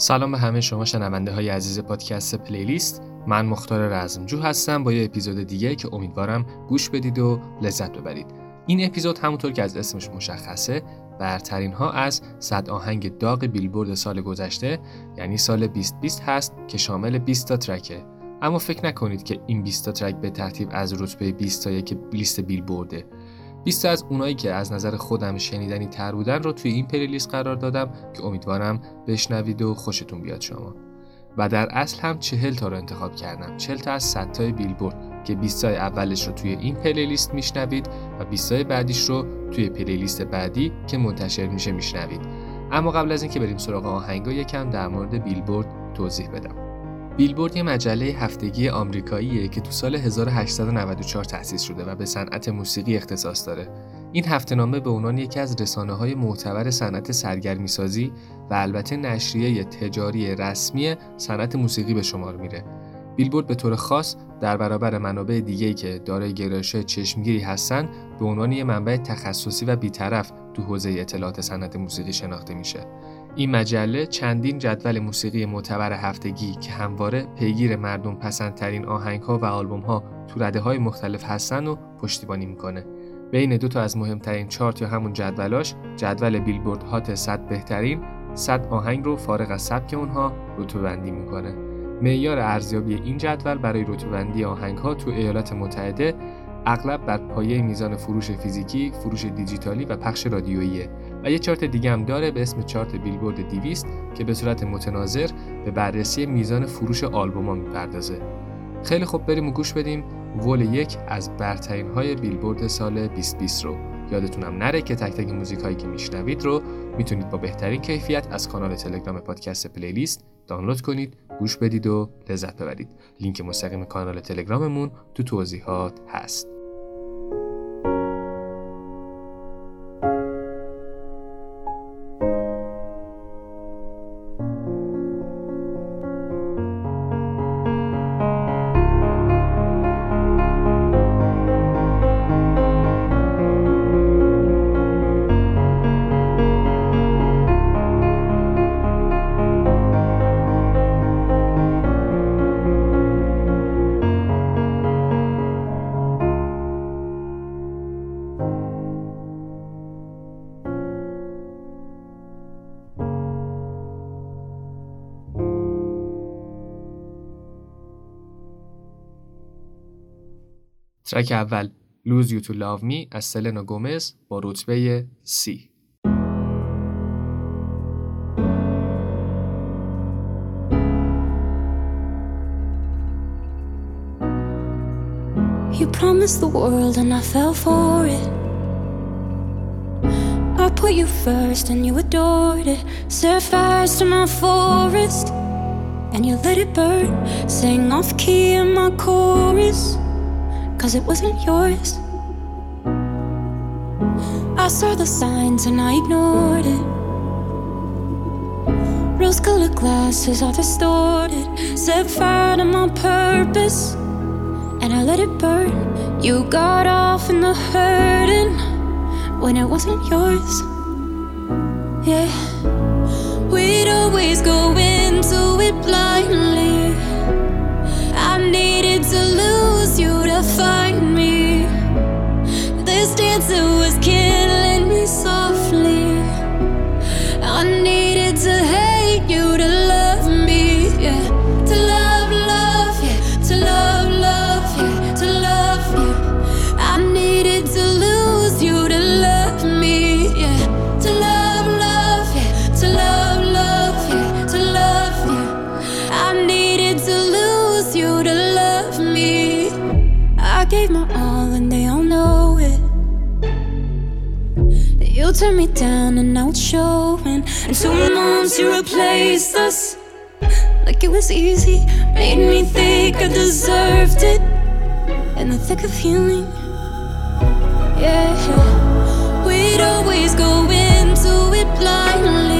سلام به همه شما شنونده های عزیز پادکست پلیلیست. من مختار رزمجو هستم با یه اپیزود دیگه که امیدوارم گوش بدید و لذت ببرید. این اپیزود همونطور که از اسمش مشخصه برترین ها از صد آهنگ داغ بیلبورد سال گذشته یعنی سال 2020 هست که شامل 20 تا ترکه. اما فکر نکنید که این 20 تا ترک به ترتیب از رتبه 20 تا یک لیست بیلبورده. 20 از اونایی که از نظر خودم شنیدنی تر بودن رو توی این پلیلیست قرار دادم که امیدوارم بشنوید و خوشتون بیاد شما. و در اصل هم 40 تا رو انتخاب کردم. 40 تا از 100 تای بیلبورد که 20 تای اولش رو توی این پلیلیست میشنوید و 20 تای بعدیش رو توی پلیلیست بعدی که منتشر میشه میشنوید. اما قبل از اینکه بریم سراغ آهنگا یکم در مورد بیلبورد توضیح بدم. بیلبورد یه مجله هفتگی آمریکاییه که تو سال 1894 تأسیس شده و به صنعت موسیقی اختصاص داره. این هفتهنامه به عنوان یکی از رسانه های معتبر صنعت سرگرمی سازی و البته نشریه تجاری رسمی صنعت موسیقی به شمار میره. بیلبورد به طور خاص در برابر منابع دیگه‌ای که دارای گرایش چشمگیری هستند به عنوان یک منبع تخصصی و بیطرف تو حوزه اطلاعات صنعت موسیقی شناخته میشه. این مجله چندین جدول موسیقی معتبر هفتگی که همواره پیگیر مردم پسندترین آهنگ ها و آلبوم ها تو رده های مختلف هستن و پشتیبانی می‌کنه. بین دو تا از مهمترین چارت یا همون جدولاش جدول بیلبورد هات 100 بهترین 100 آهنگ رو فارغ از سبک اونها رتبه بندی می‌کنه. معیار ارزیابی این جدول برای رتبه بندی آهنگ ها تو ایالات متحده اغلب بر پایه میزان فروش فیزیکی، فروش دیجیتالی و پخش رادیوییه و یه چارت دیگه هم داره به اسم چارت بیلبورد 200 که به صورت متناظر به بررسی میزان فروش آلبوما می‌پردازه. خیلی خوب بریم و گوش بدیم. ول یک از برترین های بیلبورد سال 2020 رو. یادتونم نره که تک تک موزیک هایی که میشنوید رو می‌تونید با بهترین کیفیت از کانال تلگرام پادکست پلیلیست دانلود کنید گوش بدید و لذت ببرید. لینک مستقیم کانال تلگراممون تو توضیحات هست. ترک اول Lose You To Love Me از سلنا گومز با رتبه C You promised the world and I fell for it. I put you first and you adored it. Set fires to my forest and you let it burn. Sang off key in my chorus. cause it wasn't yours. I saw the signs and I ignored it. Rose colored glasses are distorted. Set fire to my purpose and I let it burn. You got off in the hurting when it wasn't yours. Yeah, we'd always go into it blindly. I needed to lose find me. This dancer was killing gave my all and they all know it. You turned me down and now it's showing. And two months you replaced us. Like it was easy, made me think I deserved it. In the thick of healing, yeah. We'd always go into it blindly.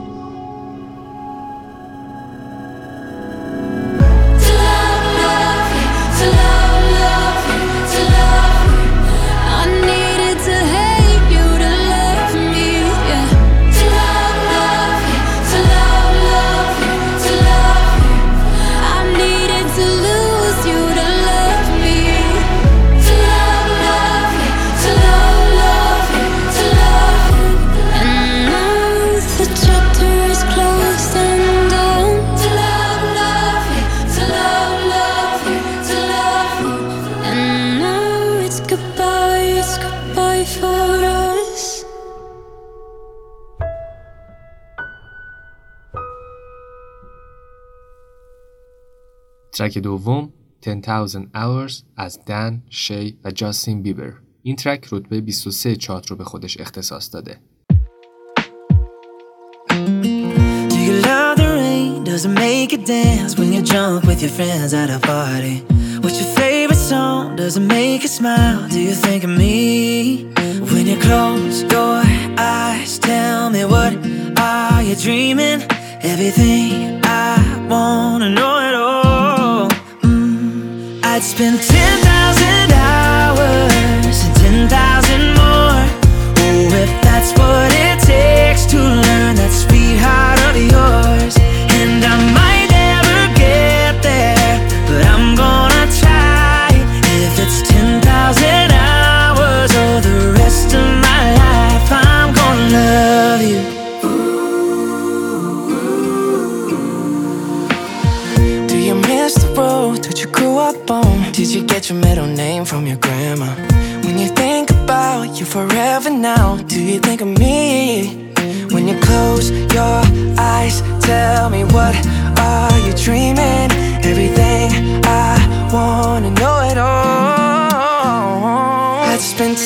ترک دوم 10,000 Hours از دن، شی و جاستین بیبر. این ترک رتبه 23 چارت رو به خودش اختصاص داده. Does it make you dance when you're drunk with your friends at a party? What's your favorite song? Does it make you smile? Do you think of me? When you close your eyes, tell me what are you dreaming? Everything I wanna know it all. I'd spend 10,000 hours and 10,000 more. Oh, if that's what it takes to learn that sweetheart of yours. And I might get your middle name from your grandma? When you think about you forever now, do you think of me? When you close your eyes, tell me what are you dreaming? Everything I wanna know it all. I'd spend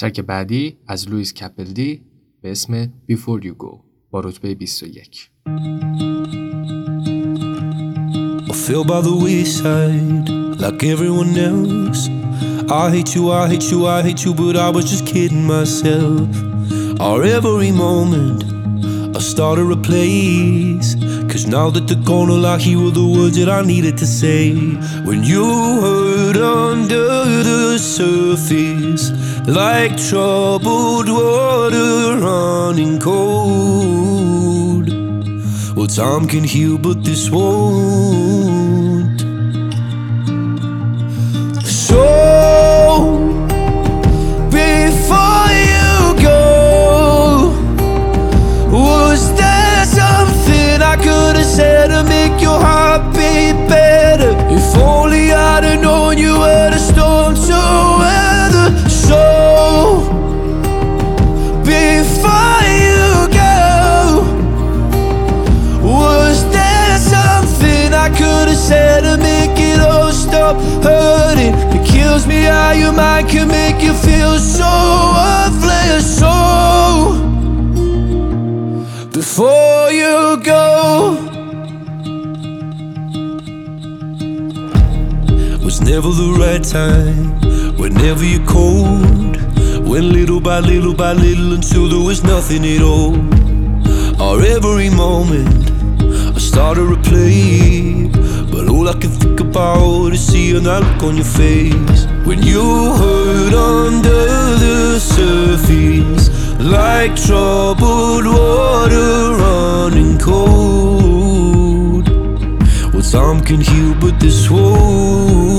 ترک بعدی از لویس کپلدی به اسم Before You Go با رتبه 21 I feel by the wayside like everyone else I hate you, I hate you, I hate you But I was just kidding myself Our every moment I started a place Cause now that they're gone all I hear were the words that I needed to say When you hurt under the surface like troubled water running cold. Well, time can heal, but this won't. So, I could have said to make your heart beat better? If only I'd have known you were the storm to weather. So before you go, was there something say to make it all stop hurting? It kills me how your mind can make you feel so worthless. So before you go, was never the right time. Whenever you're cold, went little by little by little until there was nothing at all. Or every moment start to replay. But all I can think about is seeing that look on your face when you hurt under the surface, like troubled water running cold. Well, time can heal, but this won't.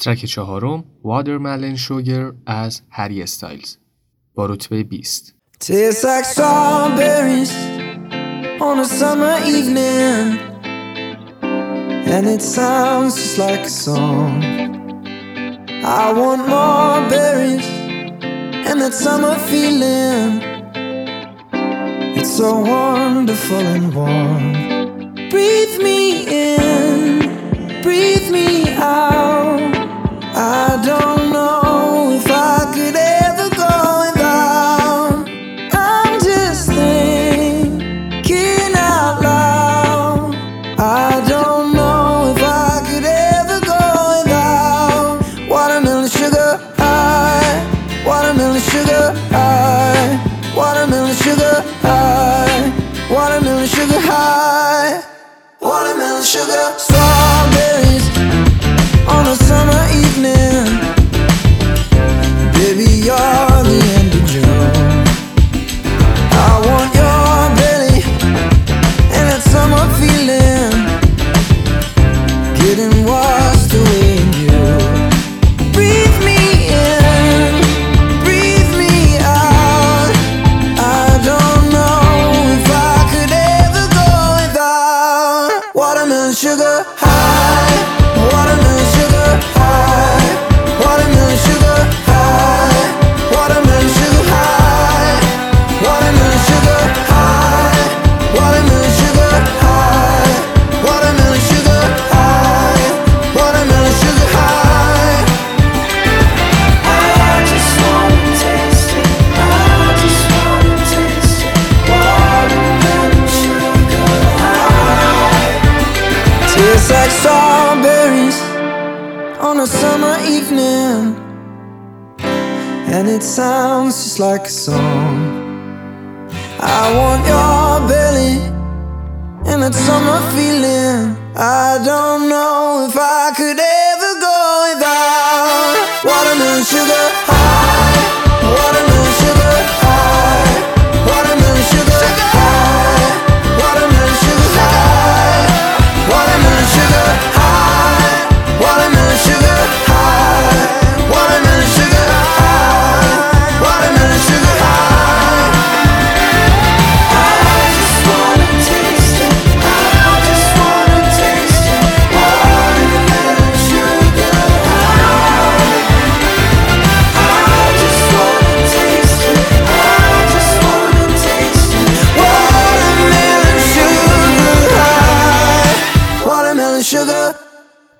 ترک چهارم Watermelon Sugar از هری استایلز با رتبه 20 Tastes like strawberries on a summer evening And it sounds just like a song I want more berries and that summer feeling It's so wonderful and warm Breathe me in, breathe me out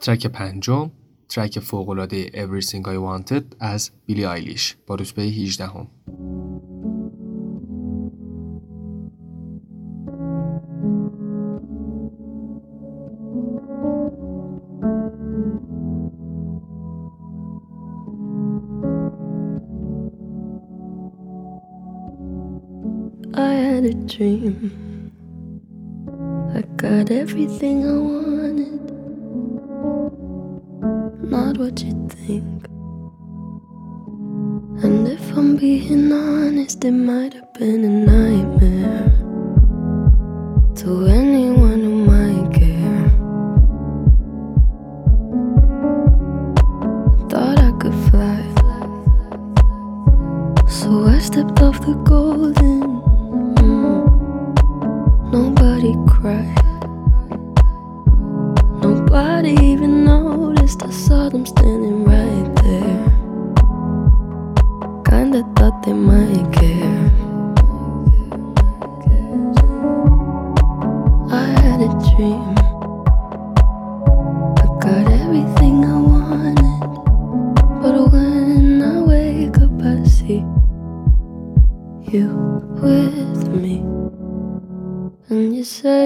ترک پنجم ترک فوقالعاده Everything I Wanted از بیلی آیلیش با رتبه 18 هم. I had a dream I got everything I want not what you think. And if I'm being honest, it might have been a nightmare to anyone who might care. Thought I could fly, so I stepped off the golden. Nobody cried, nobody even. I saw them standing right there. Kinda thought they might care. I had a dream. I got everything I wanted. But when I wake up, I see you with me. And you say,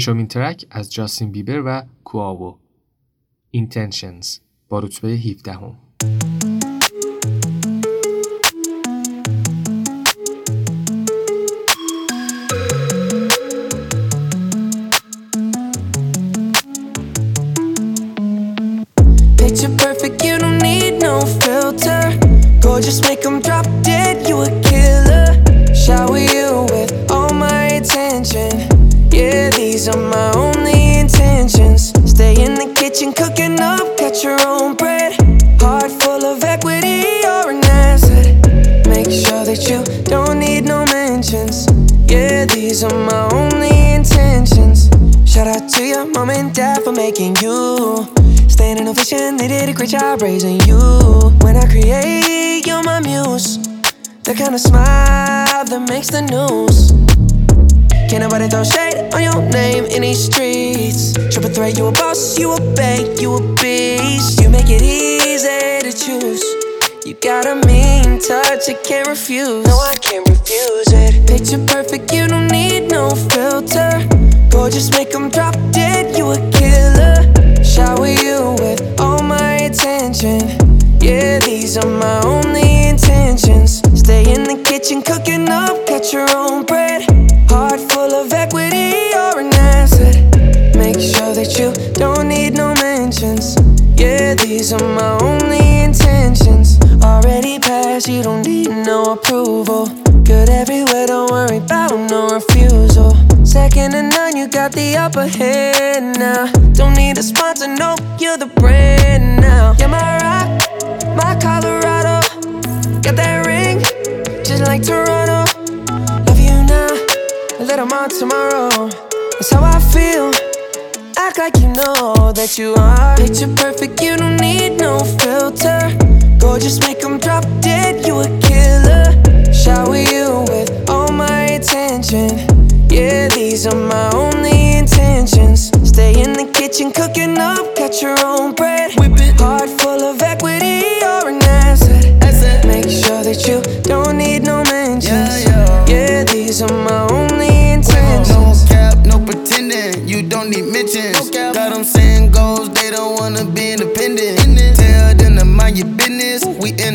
ششمین ترک از جاستین بیبر و کواو اینتنشنز با رتبه 17 هم.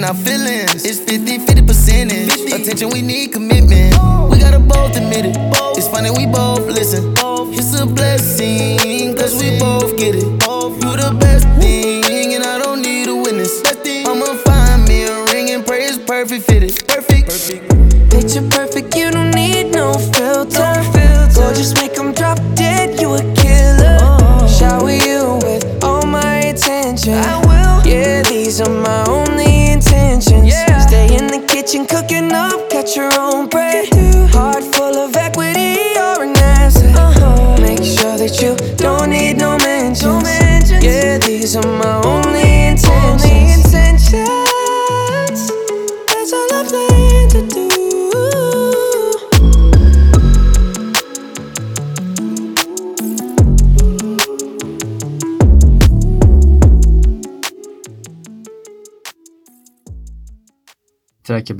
Our feelings. It's 50 50 percentage. Attention, we need commitment. We gotta both admit it.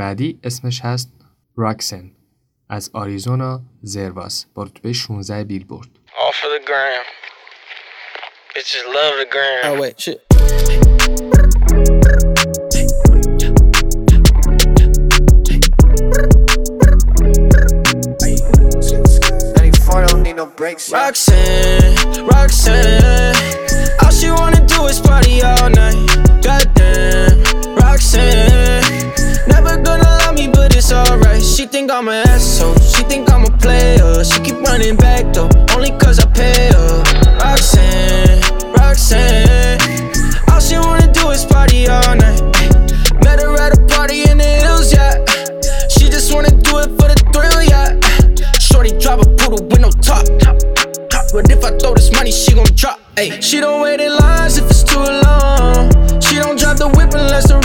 بعدی اسمش هست راکسن از آریزونا زرواس با رتبه 16 بیلبورد All for the gram. Bitches love the gram. Oh, wait, shit. don't need no breaks. Roxanne, Roxanne. All she wanna do is party all night. Goddamn, Roxanne. It's alright. She think I'm an asshole. She think I'm a player. She keep running back though, only cause I pay her. Roxanne, Roxanne. All she wanna do is party all night. Met her at a party in the hills, yeah. She just wanna do it for the thrill, yeah. Shorty drive a poodle with no top. But if I throw this money, she gon' drop. Ay. She don't wait in lines if it's too long. She don't drive the whip unless the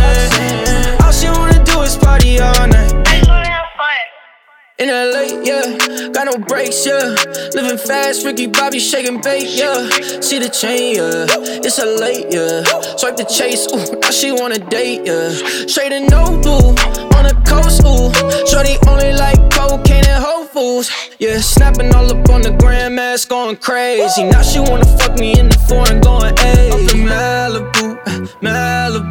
In LA, yeah, got no brakes, yeah. Living fast, Ricky Bobby shaking bait, yeah. See the chain, yeah. It's a late, yeah. Swipe the chase, ooh, now she wanna date, yeah. Straight and no on the coast, ooh. Shorty only like cocaine and Whole Foods, yeah. Snapping all up on the grandmas, going crazy. Now she wanna fuck me in the foreign, going in Malibu, Malibu.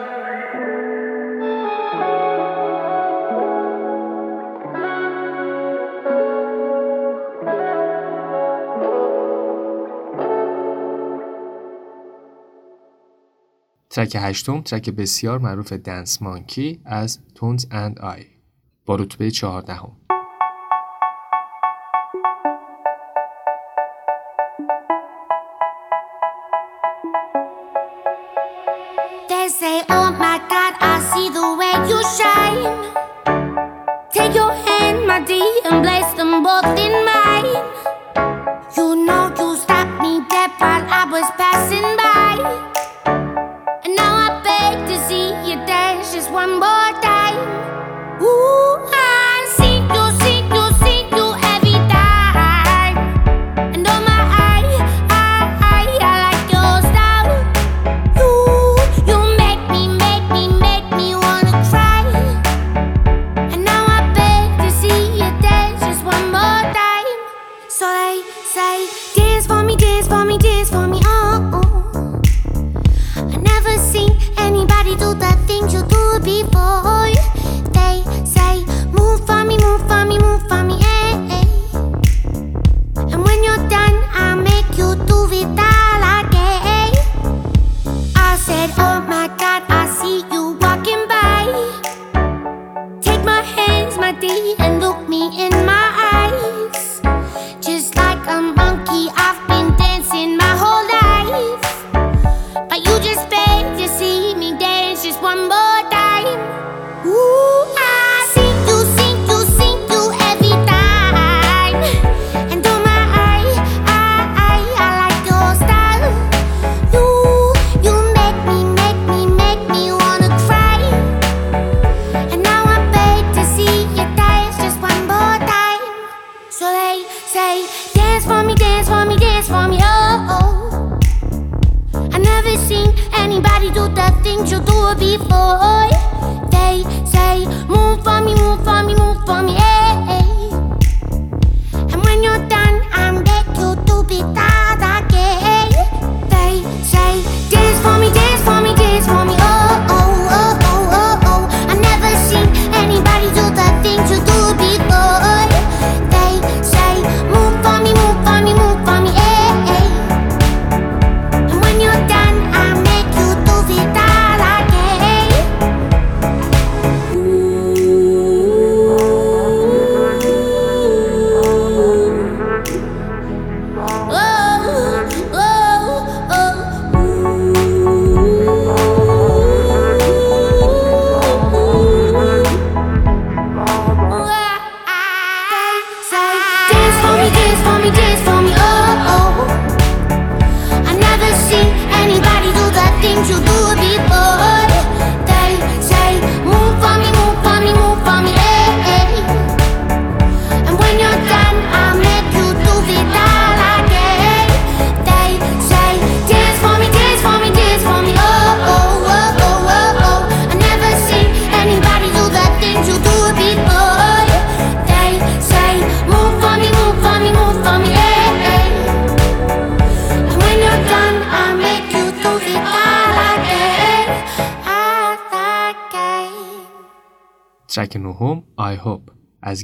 ترک هشتم ترک بسیار معروف دنس مانکی از تونز اند آی با رتبه چهاردهم.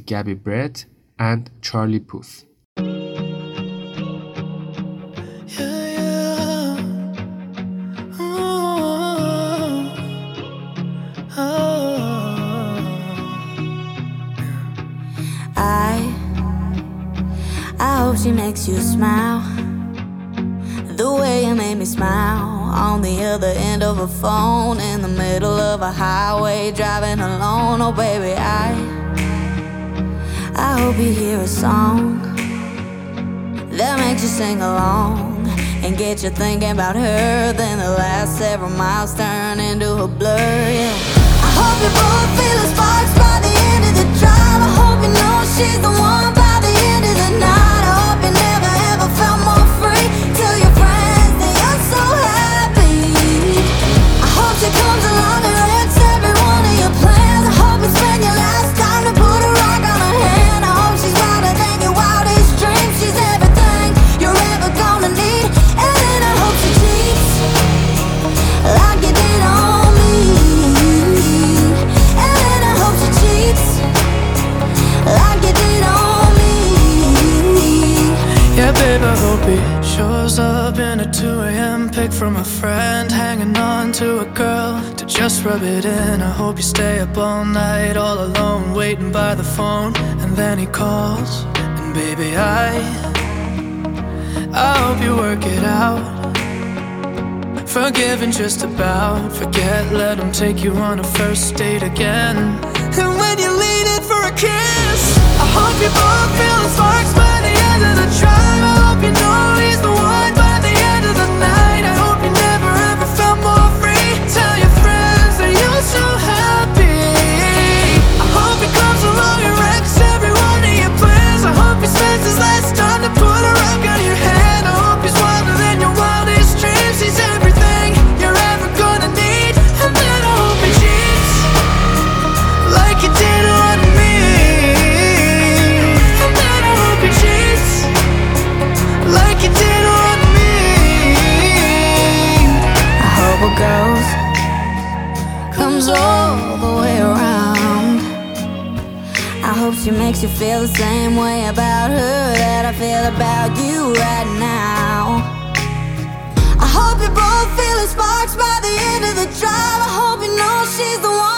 Gabby Barrett and Charlie Puth. she makes you smile. The way you made me smile on the other end of a phone in the middle of a highway driving alone. Oh, baby, I. I hope you hear a song that makes you sing along and get you thinking about her. Then the last several miles turn into a blur. Yeah. I hope you both feel the sparks by the end of the drive. I hope you know she's the one by the end of the night. babe, I hope he shows up in a 2 a.m. pic from a friend hanging on to a girl to just rub it in. I hope you stay up all night, all alone, waiting by the phone. And then he calls, and baby, I, I hope you work it out. Forgiving just about, forget, let him take you on a first date again. And when you lean in for a kiss, I hope you both feel sparks driver, hope you know he's the one. she makes you feel the same way about her that I feel about you right now. I hope you both feeling sparks by the end of the drive. I hope you know she's the one.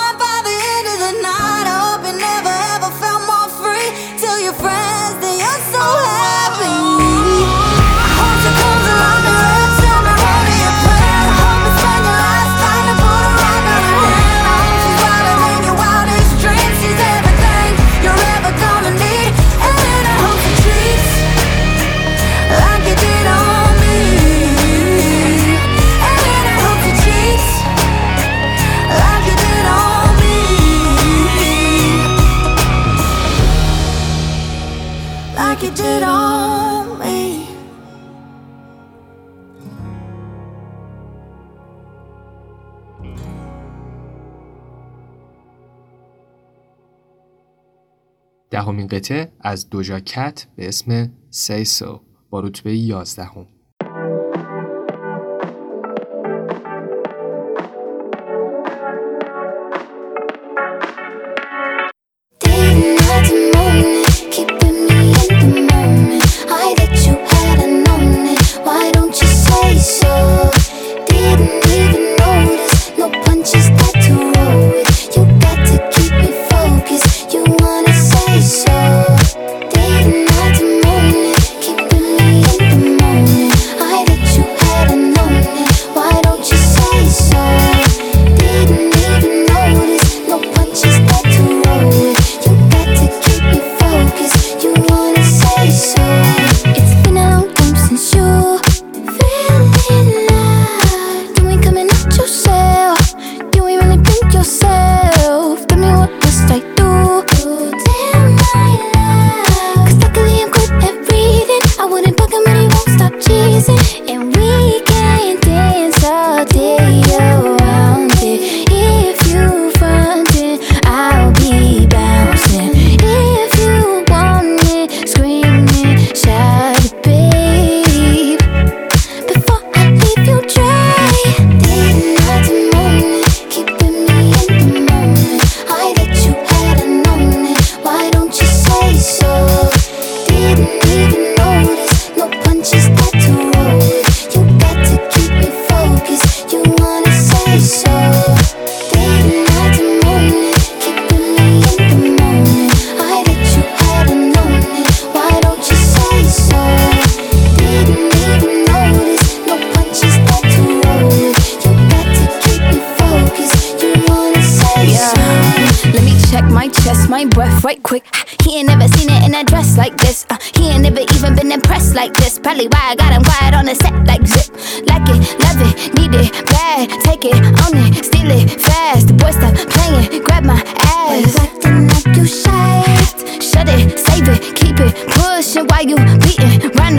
wasted on me. دهمین قطعه از دوژاکت به اسم سیسو با رتبه 11 هم.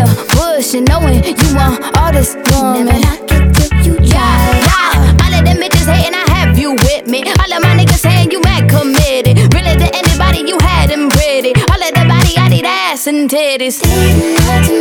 The bush and knowing you want all this woman. Never knock it till you Yeah. All of them bitches hating, I have you with me. All of my niggas saying you mad committed. Really to anybody, you had them pretty. All of the body, I need ass and titties.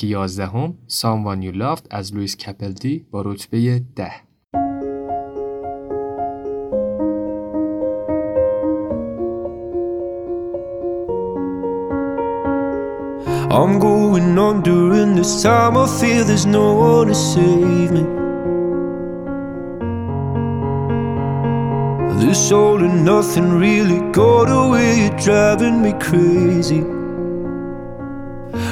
ترک 11 هم Someone You Loved از لوئیس کپلدی با رتبه 10 I'm going on during this time. I feel there's no one to save me. This all and nothing really got away. You're driving me crazy.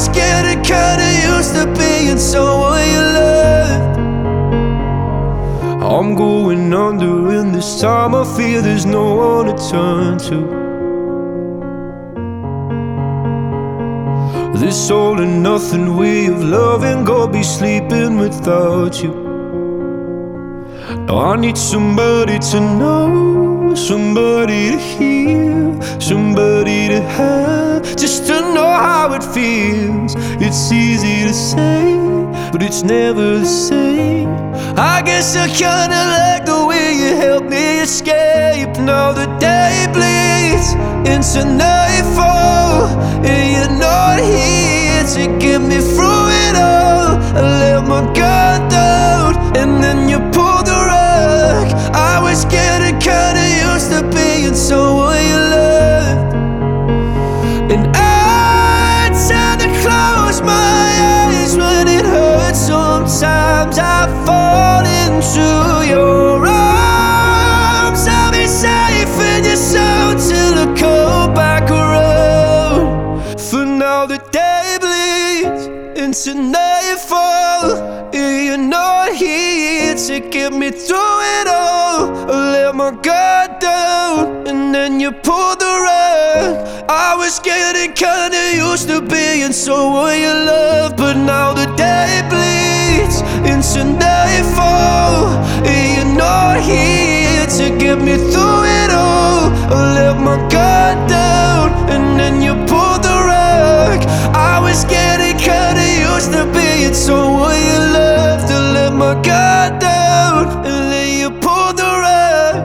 was getting kinda used to being someone you loved. I'm going under, and this time I feel there's no one to turn to. This all and nothing way of loving, go be sleeping without you. Now I need somebody to know, somebody to hear, somebody to have, just to know how it feels. It's easy to say, but it's never the same. I guess I kinda like the way you help me escape. Now the day bleeds into nightfall, and you're not here to get me through it all. I let my guard down, and then you pulled the rug. I was getting kinda used to being someone you Sometimes I fall into your arms. I'll be safe in your soul till I come back around. For now, the day bleeds into nightfall. You're not here to get me through it all. I let my guard down, and then you pulled the rug. I was getting kinda used to being someone you love, but now the day bleeds into nightfall. And you're not here to get me through it all. I let my guard down, and then you pulled the rug. I was getting kinda used to being someone you loved. To let my guard down, and then you pulled the rug.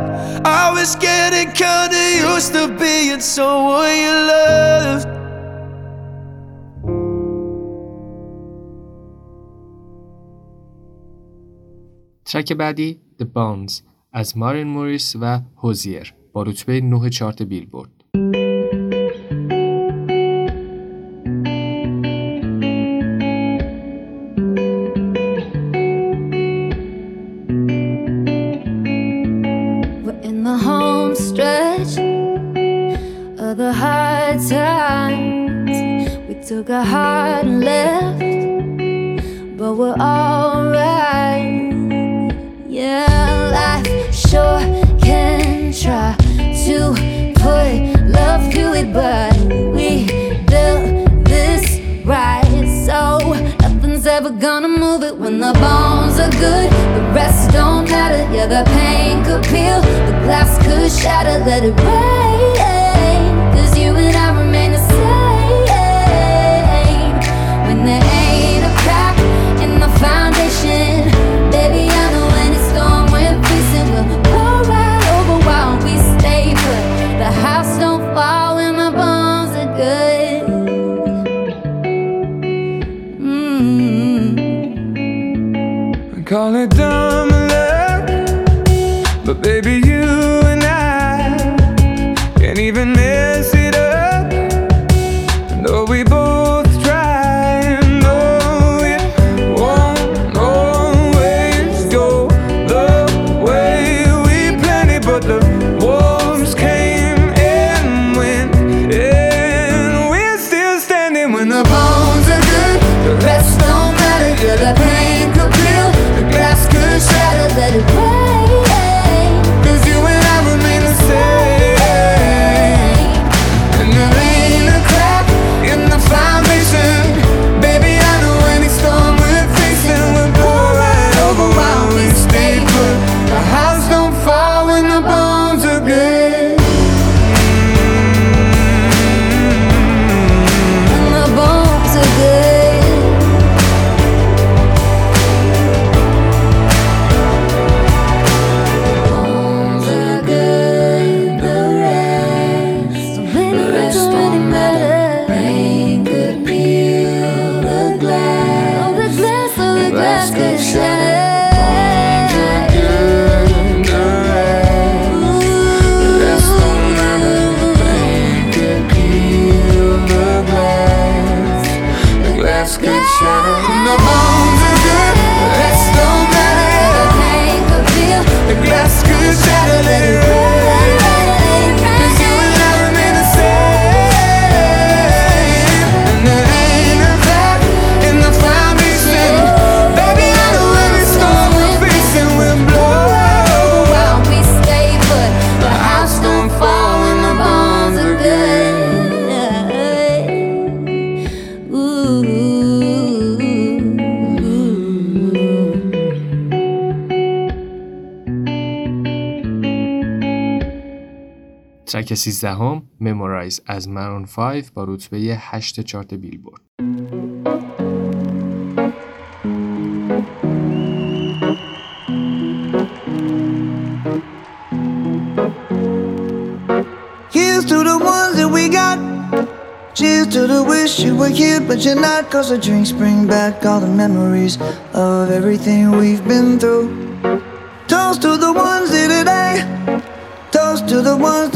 I was getting kinda used to being someone you loved. ترک بعدی The Bones از مارین موریس و هوزیر با رتبه 9 چارت بیلبورد. Could shatter. Let it rain, ترک 13 هم Memorize از Maroon 5 با رتبه 8 چارت بیلبورد Here's to the ones that we got. Cheers to the wish you were here, but you're not. Cause the drinks bring back all the memories of everything we've been through.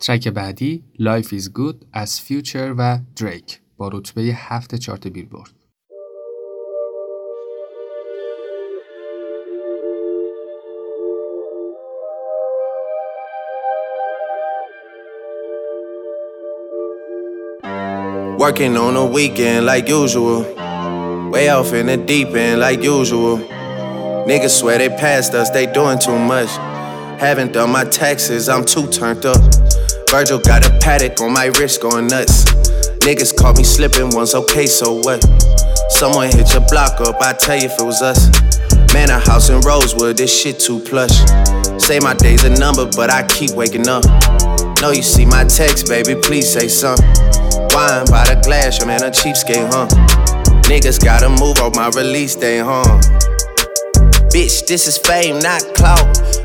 ترک بعدی Life is Good از فیوچر و دریک با رتبه هفت چارت بیلبورد Working on a weekend like usual. Way off in the deep end like usual. Niggas swear they passed us, they doing too much. Haven't done my taxes, I'm too turned up. Virgil got a Patek on my wrist going nuts. Niggas caught me slipping once, okay, so what? Someone hit your block up, I tell you if it was us. Man, a house in Rosewood, this shit too plush. Say my day's a number, but I keep waking up. Know you see my text, baby, please say something. Wine by the glass, your man a cheapskate, huh? Niggas gotta move on my release day, huh? Bitch, this is fame, not clout.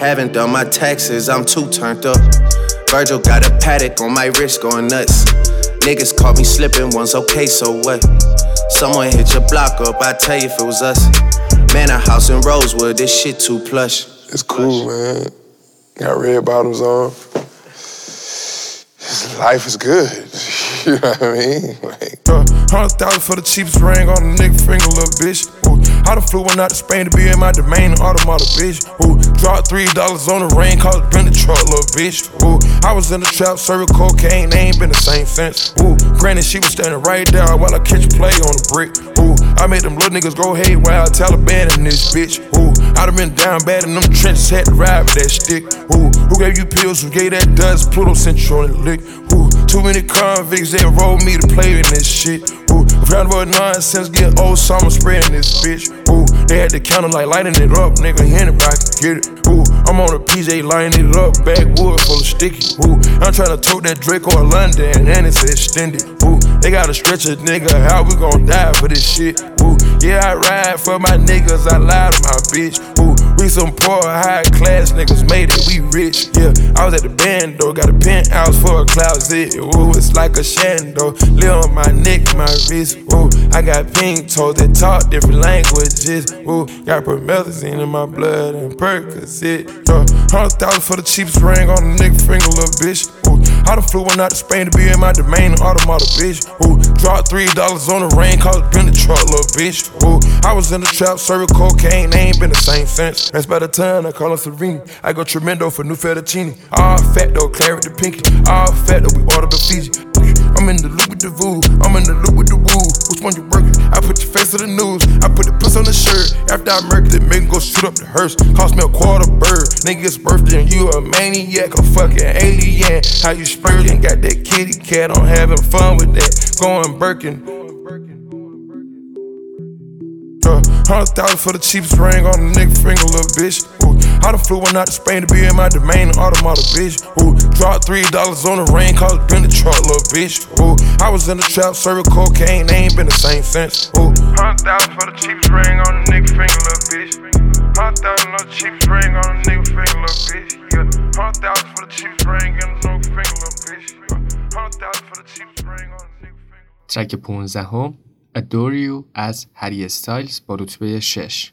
Haven't done my taxes, I'm too turned up. Virgil got a Patek on my wrist going nuts. Niggas caught me slipping once, okay, so what? Someone hit your block up, I tell you if it was us. Man, a house in Rosewood, this shit too plush. It's cool, man. Got red bottoms on. Life is good. you know what I mean? Like, Uh, Hundred thousand for the cheapest ring on a nigga finger, little bitch. Ooh, I done flew one out to Spain to be in my domain, automata, bitch. Ooh, dropped three dollars on the rain, cause it been the truck, little bitch. Ooh, I was in the trap, serving cocaine, they ain't been the same since. Ooh, granted, she was standing right there while I catch play on the brick. Ooh, I made them little niggas go haywire, Taliban in this bitch. Ooh, I done been down bad in them trenches, had to ride with that stick. Ooh, who gave you pills? Who gave that dust? Pluto sent you on the lick. Ooh, too many convicts that rolled me to play in this shit. Ooh, round about nonsense, get old summer spreading this bitch. Ooh, they had the counter like lighting it up, nigga. Anybody can get it. Ooh, I'm on a PJ lining it up, backwood full of sticky. Ooh, I'm trying to tote that Draco or London, and it's extended. Ooh, they gotta stretch a nigga, how we gon' die for this shit? Ooh, yeah, I ride for my niggas, I lie to my bitch. Ooh, we some poor, high class niggas made it, we rich. Yeah, I was at the band though, got a penthouse for a closet. Ooh, it's like a shando. Live on my neck, my wrist. Ooh, I got pink toes that talk different languages. Ooh, got promethazine in my blood and Percocet. Yeah, hundred thousand for the cheapest ring on a nigga finger, little bitch. Ooh, I done flew one out to Spain to be in my domain, automata, bitch. Ooh, dropped three dollars on the rain, it been the truck, little bitch. Ooh, I was in the trap, serving cocaine, they ain't been the same since. That's by the time I call her Serene. I go tremendo for new fettuccine. All fat though, claret the pinky. All fat though, we order the Fiji. I'm in the loop with the voo, I'm in the loop with the woo. Which one you working? I put your face on the news, I put the puss on the shirt. After I murked it, make go shoot up the hearse. Cost me a quarter bird. Nigga's birthday and you a maniac, a fucking alien. How you spurting? Got that kitty cat, I'm having fun with that. Going Birkin up. Hundred thousand for the cheapest ring on a nigga finger, little bitch. Ooh. I done flew one out to Spain to be in my domain, automata, bitch. Ooh. Dropped three dollars on the rain, called been the truck, little bitch. Ooh. I was in the trap, serving cocaine, they ain't been the same since. Ooh. Hundred thousand for the cheapest ring on a nigga finger, little bitch. Hundred thousand on the cheapest ring on a nigga finger, little bitch. Yeah. Hundred thousand for the cheapest ring on a nigga finger, little bitch. Hundred thousand for the cheapest ring on a nigga finger. Track 15 Adore You از هری استایلز با رتبه 6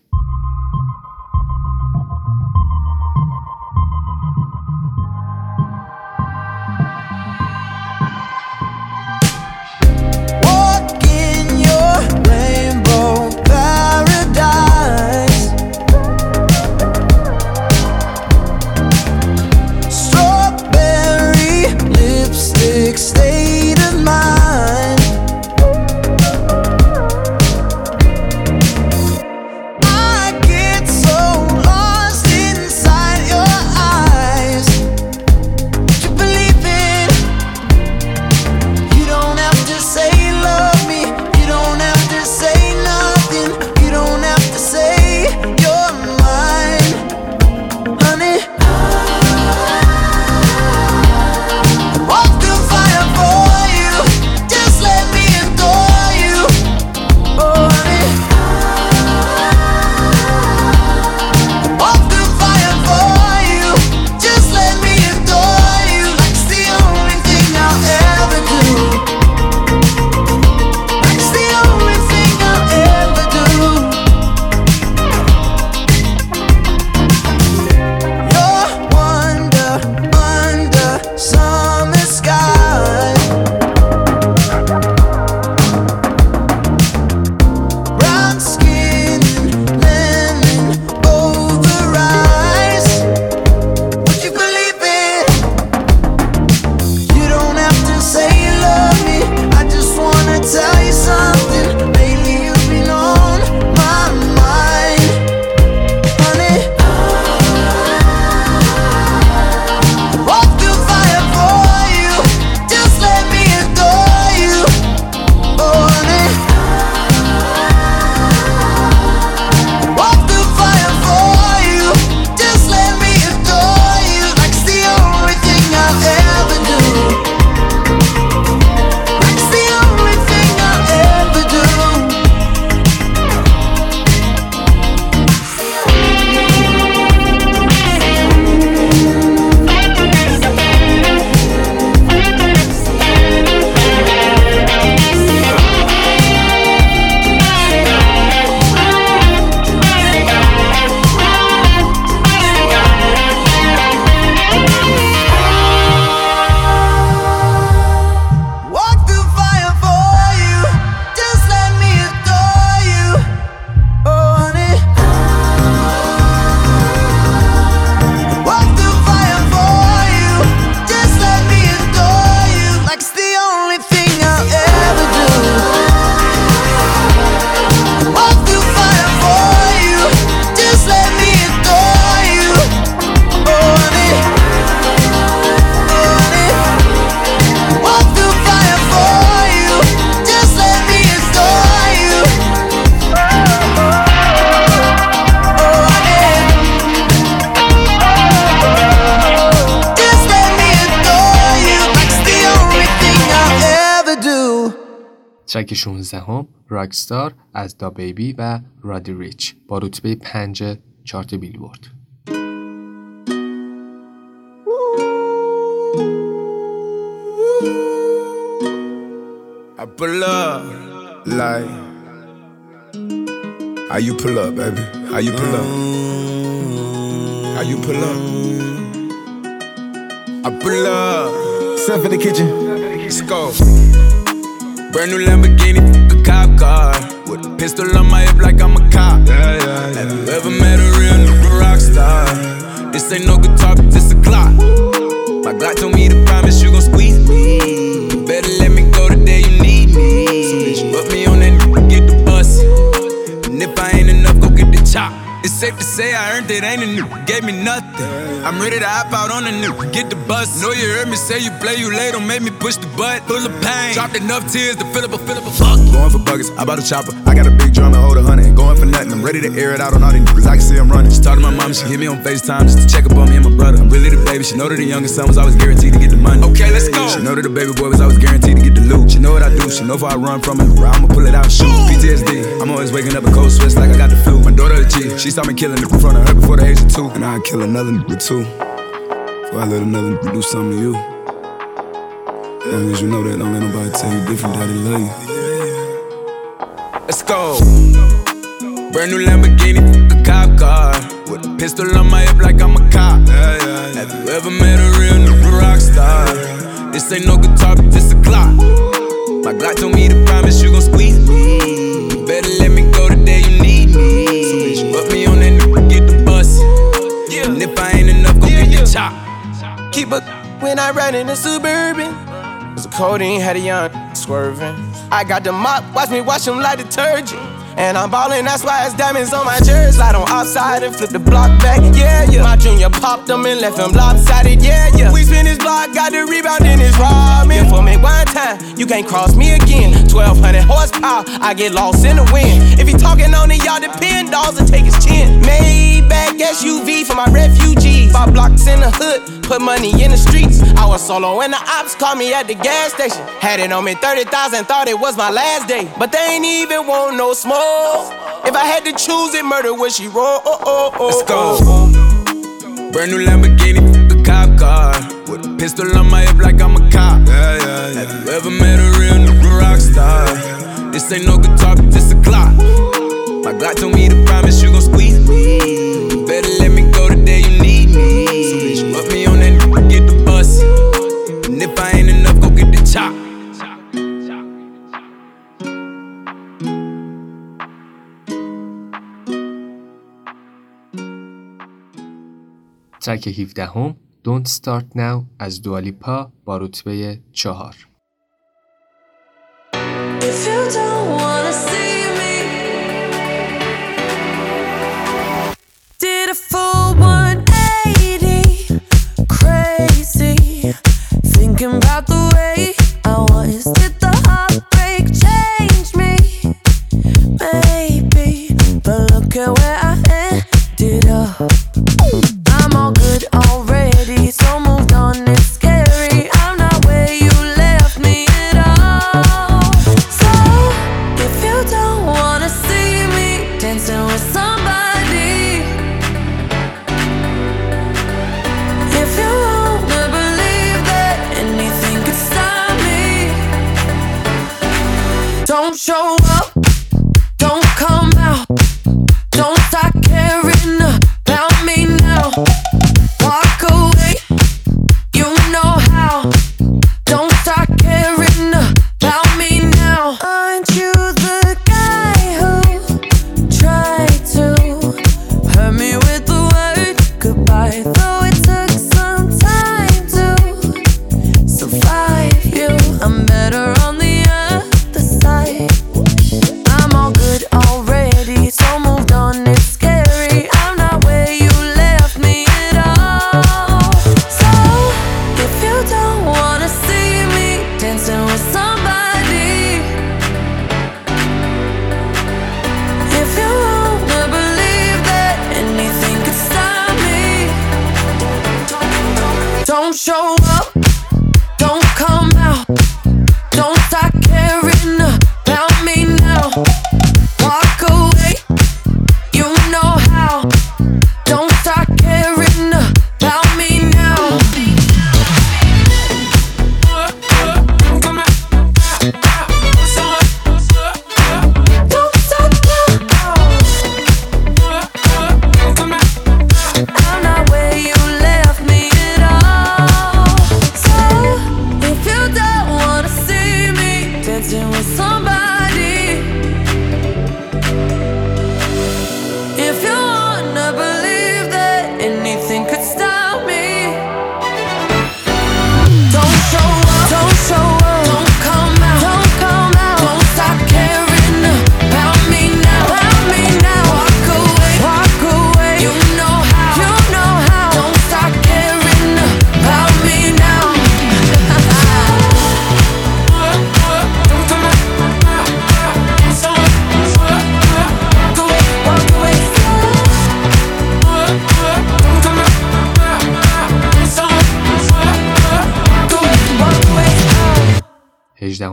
ترک 16 هم راکستار از دا بیبی و رادی ریچ با رتبه 5 چارت بیلبورد I pull up like how you pull up, baby? How you pull up? How you pull up? I pull up. Step in the kitchen. Let's go. Brand new Lamborghini, a cop car. With a pistol on my hip like I'm a cop. Yeah, yeah. Have you ever met a real nigga rock star? This ain't no guitar, but this a clock. My Glock told me to promise you gon' squeeze me. You better let me go the day you need me. So bitch, put me on that get the bus. And if I ain't enough, go get the chop. It's safe to say I earned it, ain't a new, gave me nothing. I'm ready to hop out on the new, get the bus. Know you heard me say you play, you late, don't make me push the butt. full of pain. Dropped enough tears to fill up a fill up a fuck. Going for buggers, I bought a chopper. I got a big drum and hold a hundred. Going for nothing, I'm ready to air it out on all these niggas. I can see I'm running. She talked to my mom, she hit me on FaceTime just to check up on me and my brother. I'm really the baby. She know that the youngest son was always guaranteed to get the money. Okay, let's go. She know that the baby boy was always guaranteed to get the loot. She know what I do. She know if I run from it, I'ma pull it out and shoot. PTSD. I'm always waking up a cold sweats like I got the flu. My daughter the G. She saw me killing it in front of her before the age of two. And I'd kill another nigga too. Before I let another nigga do something to you. As long as you know that, don't let nobody tell you different, daddy love you. Let's go. Brand new Lamborghini, a cop car. With a pistol on my hip like I'm a cop. Have you ever met a real nigga rock star? This ain't no guitar, but this a Glock. My Glock told me to promise you gon' squeeze me. You better let me go the day you need me. So bitch, put me on that nigga, get the bus. And if I ain't enough, go get the chop. Keep a when I ride in the suburban. Cause the codeine had a young swerving. I got the mop, watch me wash them like detergent. And I'm ballin', that's why it's diamonds on my jersey. Slide on outside and flip the block back, yeah, yeah. My junior popped them and left him lopsided, yeah, yeah. We spin his block, got the rebound in his ramen. For me one time, you can't cross me again. 1200 horsepower, I get lost in the wind. If he talking on it, y'all depend, dolls and take his chin. Maybach SUV for my refugees. Five blocks in the hood, put money in the streets. I was solo and the ops called me at the gas station. Had it on me 30,000, thought it was my last day. But they ain't even want no smoke. If I had to choose it, murder would she roll? Oh, oh, oh, Let's go. Brand new Lamborghini, a cop car. With a pistol on my hip like I'm a cop. Yeah, yeah, yeah. Have you ever met a real nigga rock star? This ain't no guitar, but this a Glock. My Glock told me to promise you gon' squeeze me. You better let me go the day you need me. So bitch, put me on that nigga, get the bus. And if I ain't enough, go get the chop. ترک 17 هم Don't Start Now از دوالیپا با رتبه چهار If you don't wanna see me, did a full 180, crazy, thinking about the way I was. Did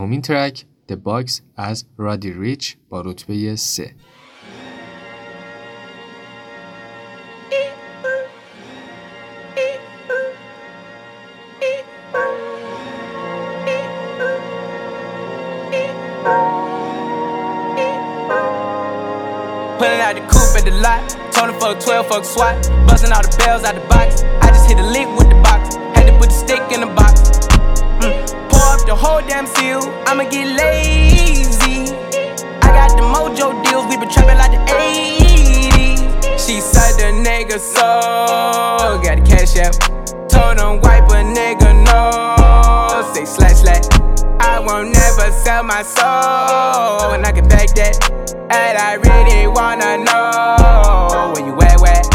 هجدهمین ترک The Box از رادی ریچ با رتبه 3 Pulling out the coupe at the lot. Told him fuck 12, fuck SWAT. Busting all the bells out the box. I just hit a lick with the box. Had to put the stick in the box. The whole damn seal. I'ma get lazy. I got the mojo deals. We been trapping like the 80s. She said the nigga so. Got the cash out. Told him wipe a nigga no. Say slash slash. I won't never sell my soul. And I can back that. And I really wanna know where you at, where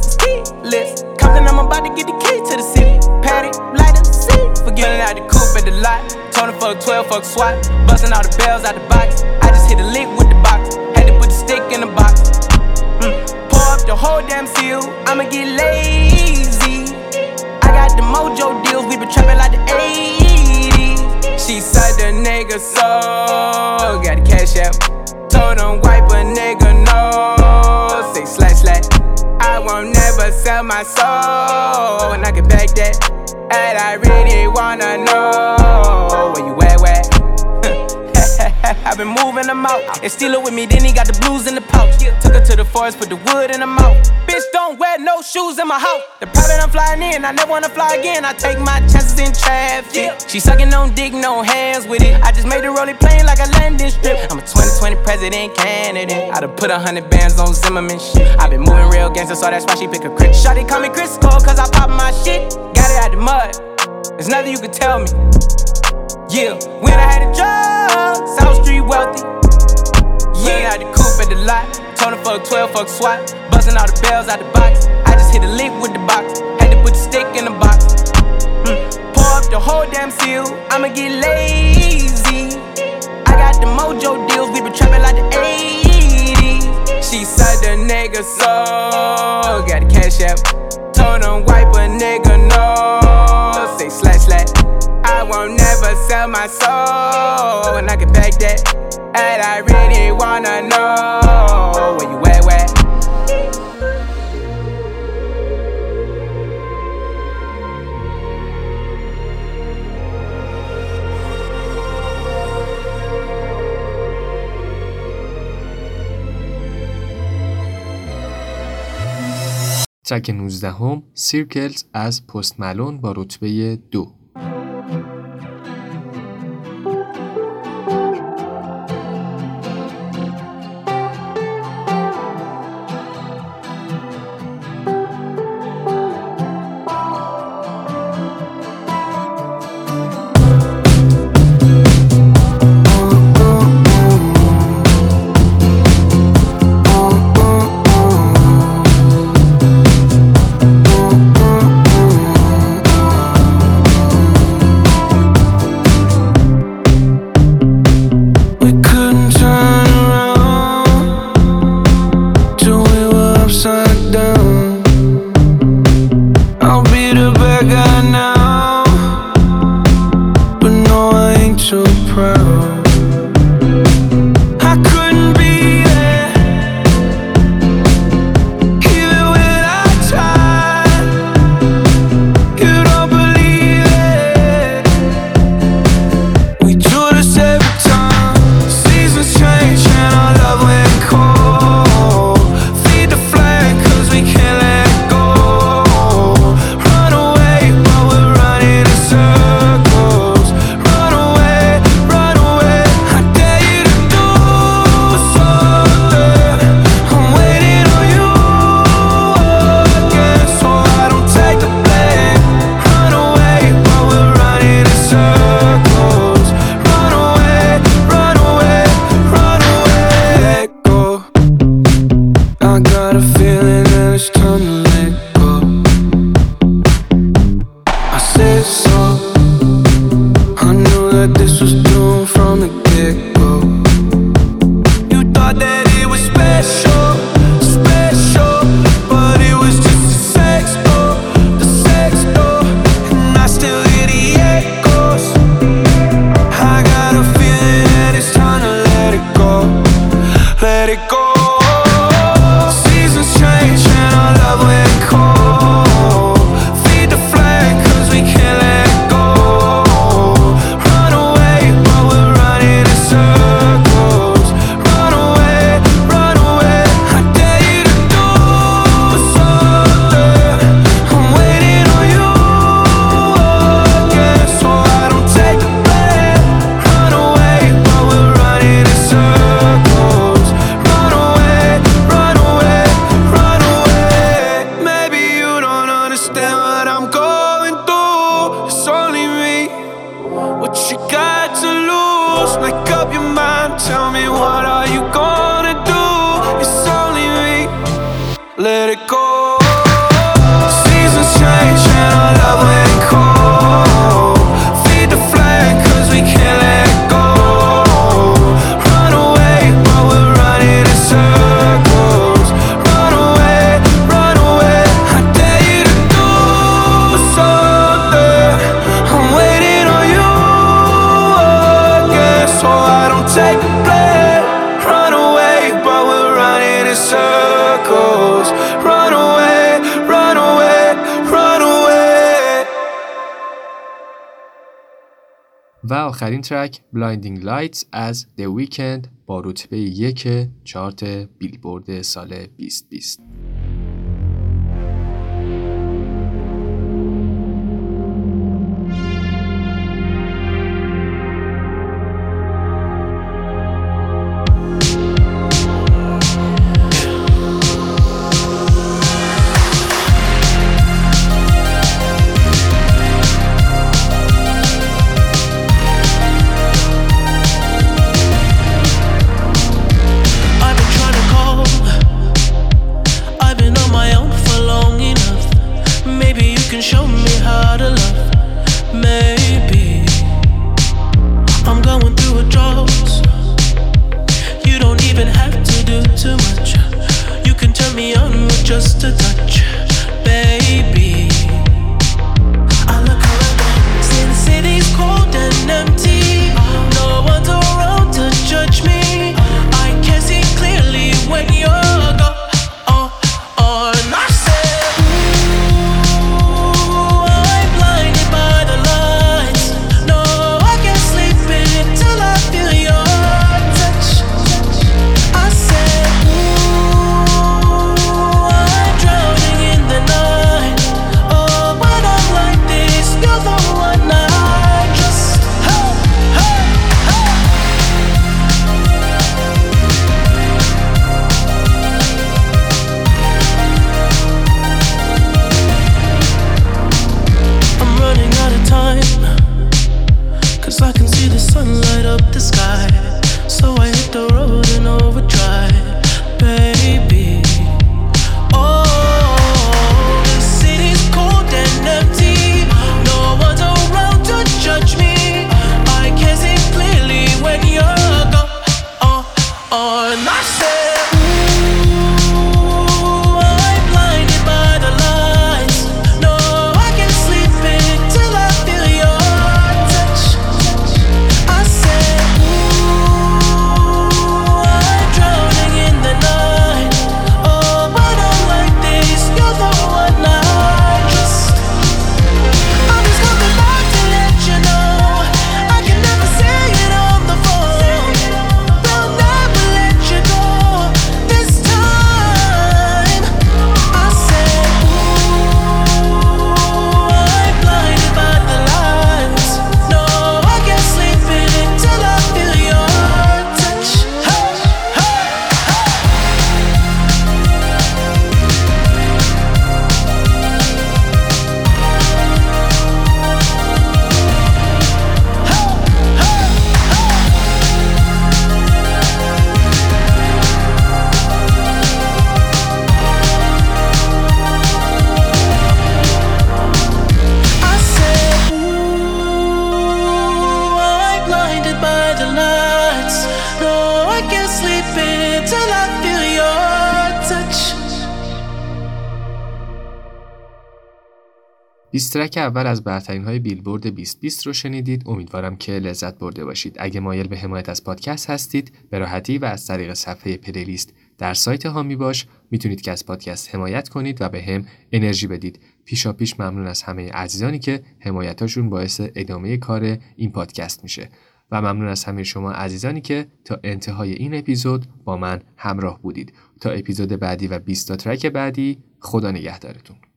keyless. Compton, I'm about to get the key to the city. Patty, light up seat. Forgetting out the coupe at the lot. Him fuck 12, fuck SWAT. Busting all the bells out the box. I just hit a lick with the box. Had to put the stick in the box. Mm. Pour up the whole damn seal. I'ma get lazy. I got the mojo deals. We been trapping like the 80s. She said the nigga so. Got the cash out. Told him wipe a nigga no. Say slash slash. I won't sell my soul. And I can beg that. And I really wanna know where you at, where? I've been moving them out. And steal it with me, then he got the blues in the pouch. Took her to the forest, put the wood in the mouth. Bitch, don't wear no shoes in my house. The private I'm flying in, I never wanna fly again. I take my chances in traffic. She sucking on dick, no hands with it. I just made the rolling plane like a landing strip. I'm a 2020 president candidate. I done put a hundred bands on Zimmerman shit. i been moving real gangster, so that's why she pick a crit. Shawty call me Crisco, cause I pop my shit. Got it out the mud. There's nothing you can tell me. Yeah, when I had a job, South Street wealthy. Yeah, I had the coupe at the lot. Him fuck 12, fuck SWAT. Busting all the bells out the box. I just hit a lick with the box. Had to put the stick in the box. The whole damn seal. I'ma get lazy. I got the mojo deals. We been trapping like the 80s. She said the nigga so. Got the cash out. Told him wipe a nigga no. Say slash slash. I won't never sell my soul. And I can back that. And I really wanna know where you at, where? ترک 19 هم سیرکلز از پست ملون با رتبه دو. آخرین ترک Blinding Lights از The Weeknd با رتبه یک چارت بیلبورد سال 2020 ترک اول از برترین های بیلبورد 2020 رو شنیدید. امیدوارم که لذت برده باشید. اگه مایل به حمایت از پادکست هستید به راحتی و از طریق صفحه پلیلیست در سایت هامی باش. می‌تونید که از پادکست حمایت کنید و به هم انرژی بدید. پیشا پیش ممنون از همه عزیزانی که حمایتاشون باعث ادامه کار این پادکست میشه. و ممنون از همه شما عزیزانی که تا انتهای این اپیزود با من همراه بودید. تا اپیزود بعدی و 20 تا ترک بعدی خدا نگهدارتون.